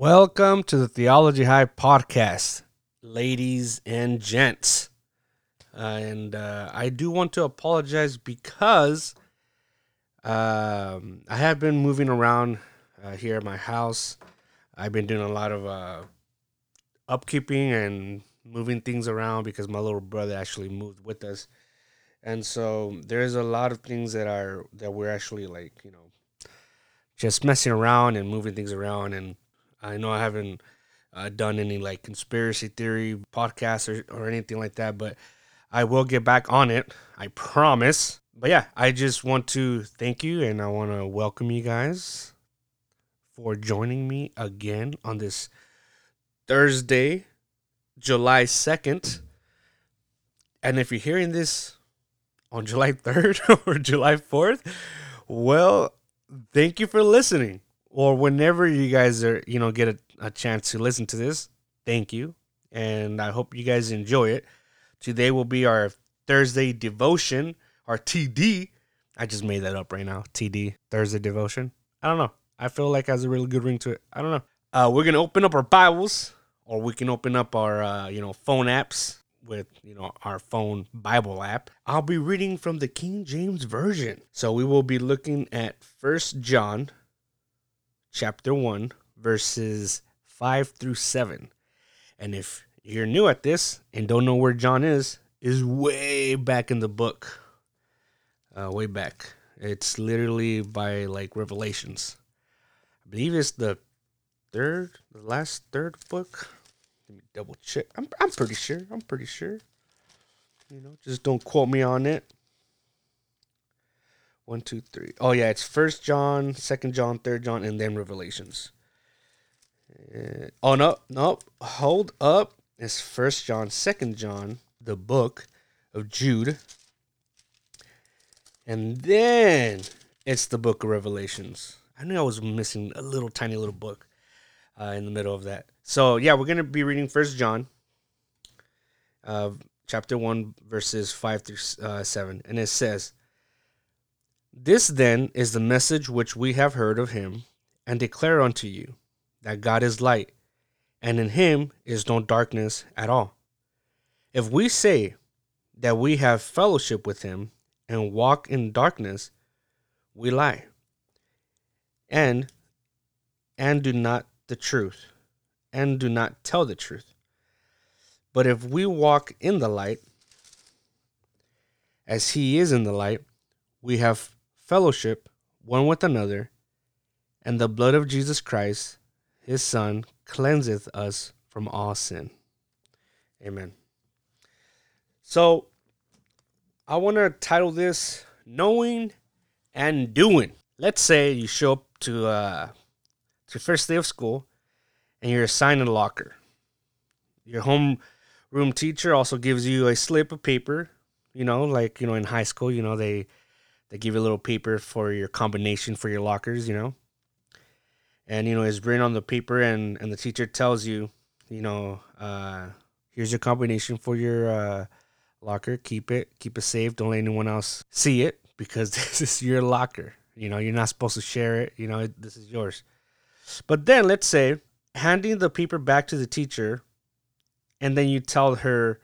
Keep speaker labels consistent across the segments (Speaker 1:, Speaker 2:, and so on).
Speaker 1: Welcome to the Theology High podcast, ladies and gents. Uh, and uh, I do want to apologize because um, I have been moving around uh, here at my house. I've been doing a lot of uh, upkeeping and moving things around because my little brother actually moved with us. And so there's a lot of things that are that we're actually like, you know, just messing around and moving things around and I know I haven't uh, done any like conspiracy theory podcasts or, or anything like that, but I will get back on it. I promise. But yeah, I just want to thank you and I want to welcome you guys for joining me again on this Thursday, July 2nd. And if you're hearing this on July 3rd or July 4th, well, thank you for listening or whenever you guys are, you know, get a, a chance to listen to this, thank you. And I hope you guys enjoy it. Today will be our Thursday devotion, our TD. I just made that up right now. TD, Thursday devotion. I don't know. I feel like has a really good ring to it. I don't know. Uh, we're gonna open up our Bibles, or we can open up our, uh, you know, phone apps with, you know, our phone Bible app. I'll be reading from the King James version. So we will be looking at First John chapter 1, verses 5 through 7. And if you're new at this and don't know where John is, is way back in the book. Uh, way back. It's literally by like Revelations. I believe it's the third, the last third book. Let me double check. I'm, I'm pretty sure. I'm pretty sure. You know, just don't quote me on it. One, two, three. Oh yeah, it's First John, Second John, Third John, and then Revelations. Uh, oh no, no, hold up. It's First John, Second John, the book of Jude, and then it's the book of Revelations. I knew I was missing a little tiny little book uh, in the middle of that. So yeah, we're gonna be reading First John, uh, chapter one, verses five through uh, seven, and it says. This then is the message which we have heard of him and declare unto you that God is light, and in him is no darkness at all. If we say that we have fellowship with him and walk in darkness, we lie and and do not the truth and do not tell the truth. But if we walk in the light as he is in the light, we have fellowship one with another, and the blood of Jesus Christ, his Son, cleanseth us from all sin. Amen. So, I want to title this Knowing and Doing. Let's say you show up to, uh, to first day of school and you're assigned a locker. Your home room teacher also gives you a slip of paper, you know, like, you know, in high school, you know, they they give you a little paper for your combination for your lockers, you know. And you know, it's written on the paper, and and the teacher tells you, you know, uh, here's your combination for your uh, locker. Keep it, keep it safe. Don't let anyone else see it because this is your locker. You know, you're not supposed to share it. You know, this is yours. But then let's say handing the paper back to the teacher, and then you tell her,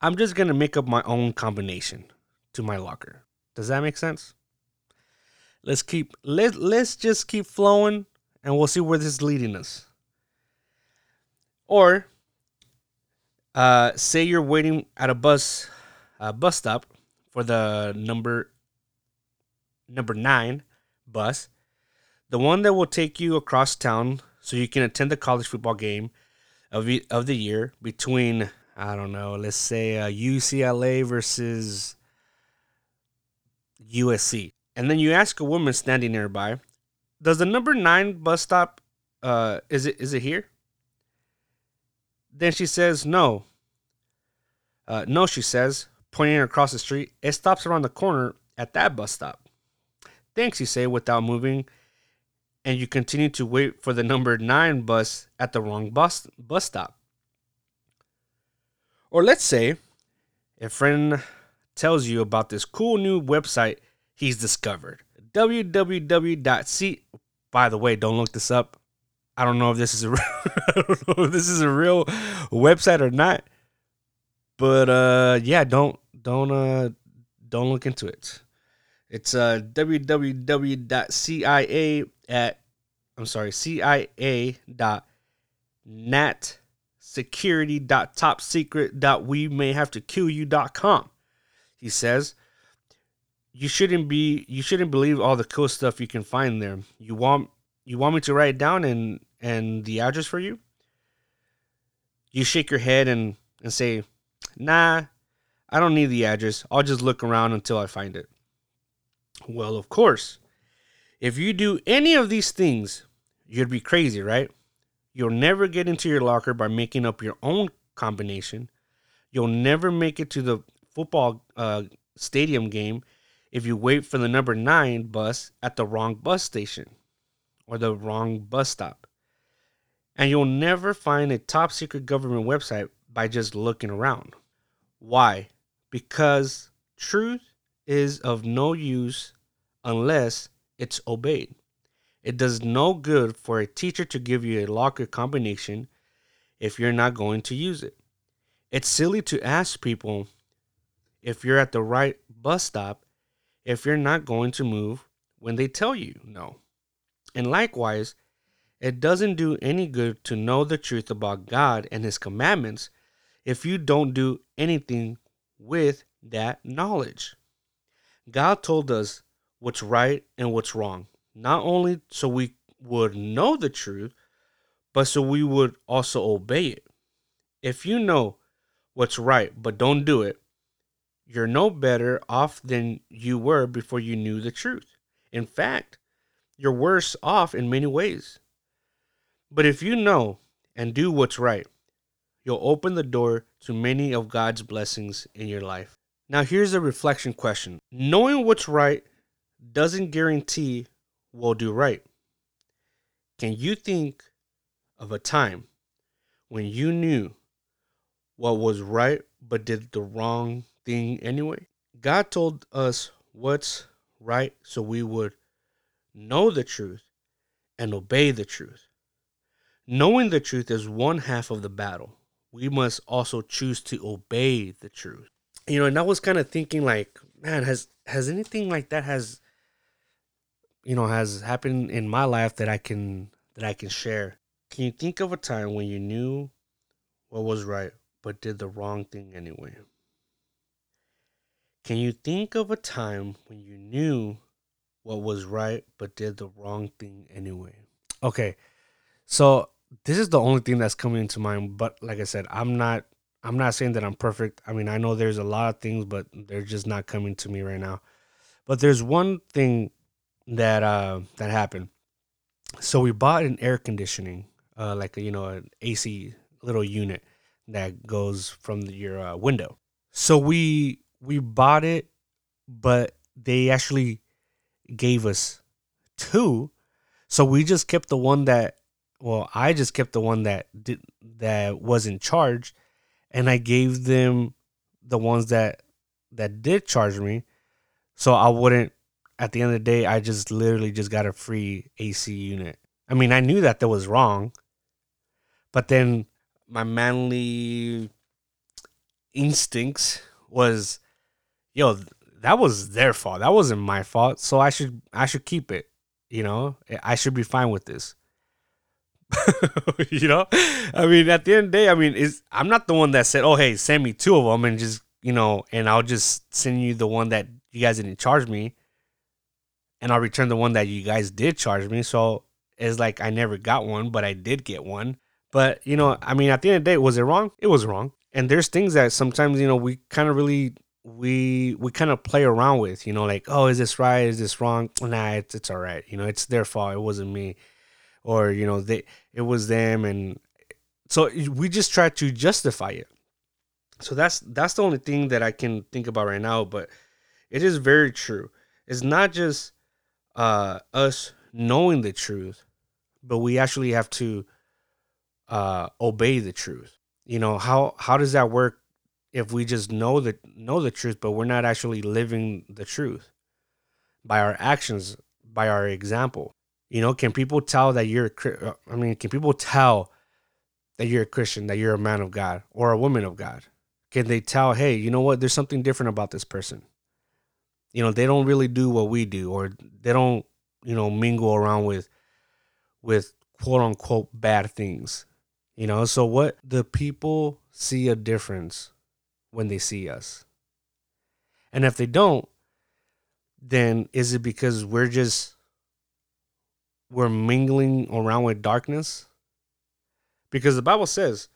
Speaker 1: I'm just gonna make up my own combination to my locker. Does that make sense? Let's keep let let's just keep flowing and we'll see where this is leading us. Or uh, say you're waiting at a bus uh, bus stop for the number number 9 bus, the one that will take you across town so you can attend the college football game of the, of the year between I don't know, let's say uh, UCLA versus USC. And then you ask a woman standing nearby, does the number nine bus stop uh is it is it here? Then she says no. Uh, no, she says, pointing across the street. It stops around the corner at that bus stop. Thanks, you say without moving, and you continue to wait for the number nine bus at the wrong bus bus stop. Or let's say a friend tells you about this cool new website he's discovered. www.c. By the way, don't look this up. I don't know if this is a I don't know if this is a real website or not. But uh yeah, don't don't uh don't look into it. It's uh www.cia at I'm sorry, CIA dot nat security dot top secret dot we may have to kill you dot com. He says you shouldn't be you shouldn't believe all the cool stuff you can find there. You want you want me to write it down and and the address for you? You shake your head and and say, "Nah, I don't need the address. I'll just look around until I find it." Well, of course. If you do any of these things, you'd be crazy, right? You'll never get into your locker by making up your own combination. You'll never make it to the football uh, stadium game if you wait for the number nine bus at the wrong bus station or the wrong bus stop. And you'll never find a top secret government website by just looking around. Why? Because truth is of no use unless it's obeyed. It does no good for a teacher to give you a locker combination if you're not going to use it. It's silly to ask people if you're at the right bus stop if you're not going to move when they tell you no. And likewise, it doesn't do any good to know the truth about God and His commandments if you don't do anything with that knowledge. God told us what's right and what's wrong, not only so we would know the truth, but so we would also obey it. If you know what's right but don't do it, you're no better off than you were before you knew the truth. In fact, you're worse off in many ways. But if you know and do what's right, you'll open the door to many of God's blessings in your life. Now, here's a reflection question Knowing what's right doesn't guarantee we'll do right. Can you think of a time when you knew what was right but did the wrong thing anyway. God told us what's right so we would know the truth and obey the truth. Knowing the truth is one half of the battle. We must also choose to obey the truth. You know, and I was kind of thinking like, man, has has anything like that has you know, has happened in my life that I can that I can share. Can you think of a time when you knew what was right but did the wrong thing anyway? Can you think of a time when you knew what was right but did the wrong thing anyway? Okay. So this is the only thing that's coming into mind, but like I said, I'm not I'm not saying that I'm perfect. I mean, I know there's a lot of things, but they're just not coming to me right now. But there's one thing that uh that happened. So we bought an air conditioning, uh like you know, an AC little unit that goes from the, your uh, window. So we we bought it, but they actually gave us two. So we just kept the one that well, I just kept the one that did that was in charge and I gave them the ones that that did charge me. So I wouldn't at the end of the day I just literally just got a free AC unit. I mean, I knew that that was wrong. But then my manly instincts was yo, that was their fault. That wasn't my fault. So I should I should keep it. You know, I should be fine with this. you know, I mean, at the end of the day, I mean, is I'm not the one that said, "Oh, hey, send me two of them," and just you know, and I'll just send you the one that you guys didn't charge me, and I'll return the one that you guys did charge me. So it's like I never got one, but I did get one. But you know, I mean, at the end of the day, was it wrong? It was wrong. And there's things that sometimes you know we kind of really we we kind of play around with, you know, like, oh, is this right? Is this wrong? Nah, it's it's all right. You know, it's their fault. It wasn't me, or you know, they it was them, and so we just try to justify it. So that's that's the only thing that I can think about right now. But it is very true. It's not just uh, us knowing the truth, but we actually have to uh, obey the truth. You know how how does that work if we just know the know the truth but we're not actually living the truth by our actions by our example You know, can people tell that you're, uh, I mean, can people tell that you're a Christian, that you're a man of God or a woman of God? Can they tell, hey, you know what, there's something different about this person? You know, they don't really do what we do, or they don't, you know, mingle around with, with quote unquote bad things. You know, so what the people see a difference when they see us. And if they don't, then is it because we're just we're mingling around with darkness? Because the Bible says,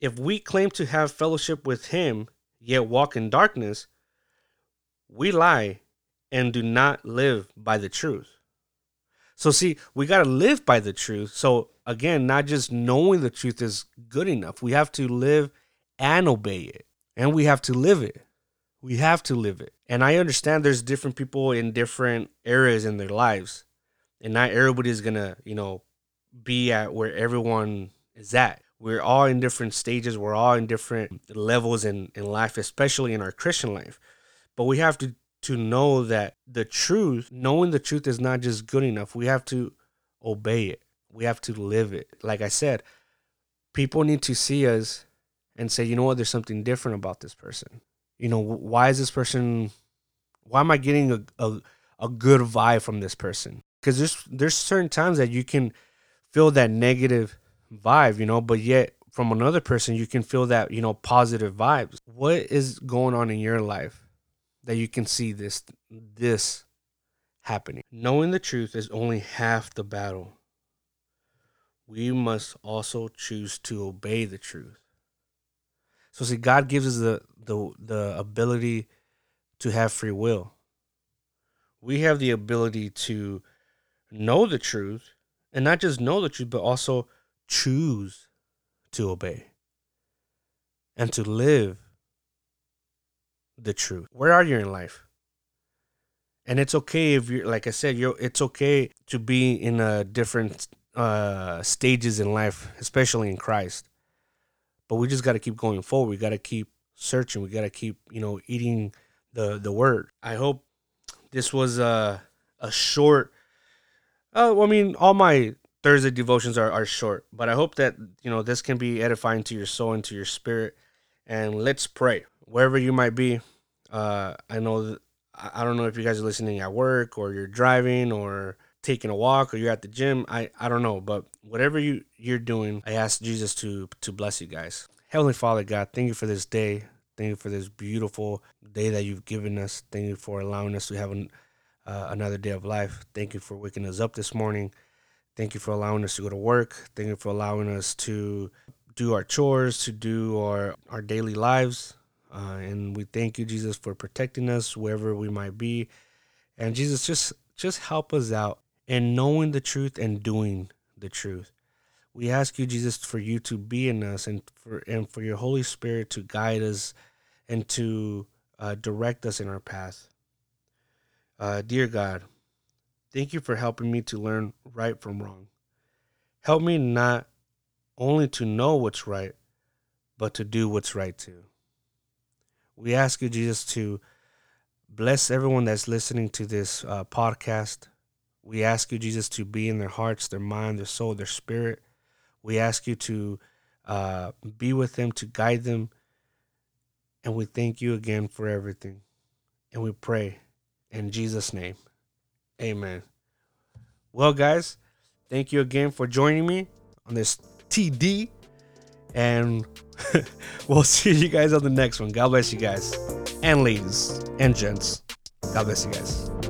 Speaker 1: if we claim to have fellowship with him, yet walk in darkness, we lie and do not live by the truth. So, see, we got to live by the truth. So, again, not just knowing the truth is good enough. We have to live and obey it, and we have to live it. We have to live it. And I understand there's different people in different areas in their lives, and not everybody's gonna, you know, be at where everyone is at. We're all in different stages, we're all in different levels in, in life, especially in our Christian life. But we have to to know that the truth, knowing the truth is not just good enough. We have to obey it. We have to live it. Like I said, people need to see us and say, you know what, there's something different about this person. You know, why is this person why am I getting a a, a good vibe from this person? Because there's there's certain times that you can feel that negative vibe, you know, but yet from another person you can feel that, you know, positive vibes. What is going on in your life that you can see this this happening? Knowing the truth is only half the battle. We must also choose to obey the truth. So see, God gives us the the the ability to have free will. We have the ability to know the truth and not just know the truth, but also choose to obey and to live the truth. Where are you in life? And it's okay if you're, like I said, you're. It's okay to be in a different uh, stages in life, especially in Christ. But we just got to keep going forward. We got to keep searching. We got to keep, you know, eating the the word. I hope this was a a short. Uh, I mean, all my Thursday devotions are, are short, but I hope that you know this can be edifying to your soul and to your spirit. And let's pray wherever you might be. Uh, I know I don't know if you guys are listening at work or you're driving or taking a walk or you're at the gym. I, I don't know, but whatever you you're doing, I ask Jesus to to bless you guys. Heavenly Father God, thank you for this day. Thank you for this beautiful day that you've given us. Thank you for allowing us to have an, uh, another day of life. Thank you for waking us up this morning. Thank you for allowing us to go to work. Thank you for allowing us to do our chores, to do our, our daily lives. Uh, and we thank you, Jesus, for protecting us wherever we might be. And Jesus, just just help us out in knowing the truth and doing the truth. We ask you, Jesus, for you to be in us and for and for your Holy Spirit to guide us and to uh, direct us in our path. Uh, dear God, thank you for helping me to learn right from wrong. Help me not only to know what's right, but to do what's right too. We ask you, Jesus, to bless everyone that's listening to this uh, podcast. We ask you, Jesus, to be in their hearts, their mind, their soul, their spirit. We ask you to uh, be with them, to guide them, and we thank you again for everything. And we pray in Jesus' name. Amen. Well, guys, thank you again for joining me on this TD. And we'll see you guys on the next one. God bless you guys. And ladies and gents. God bless you guys.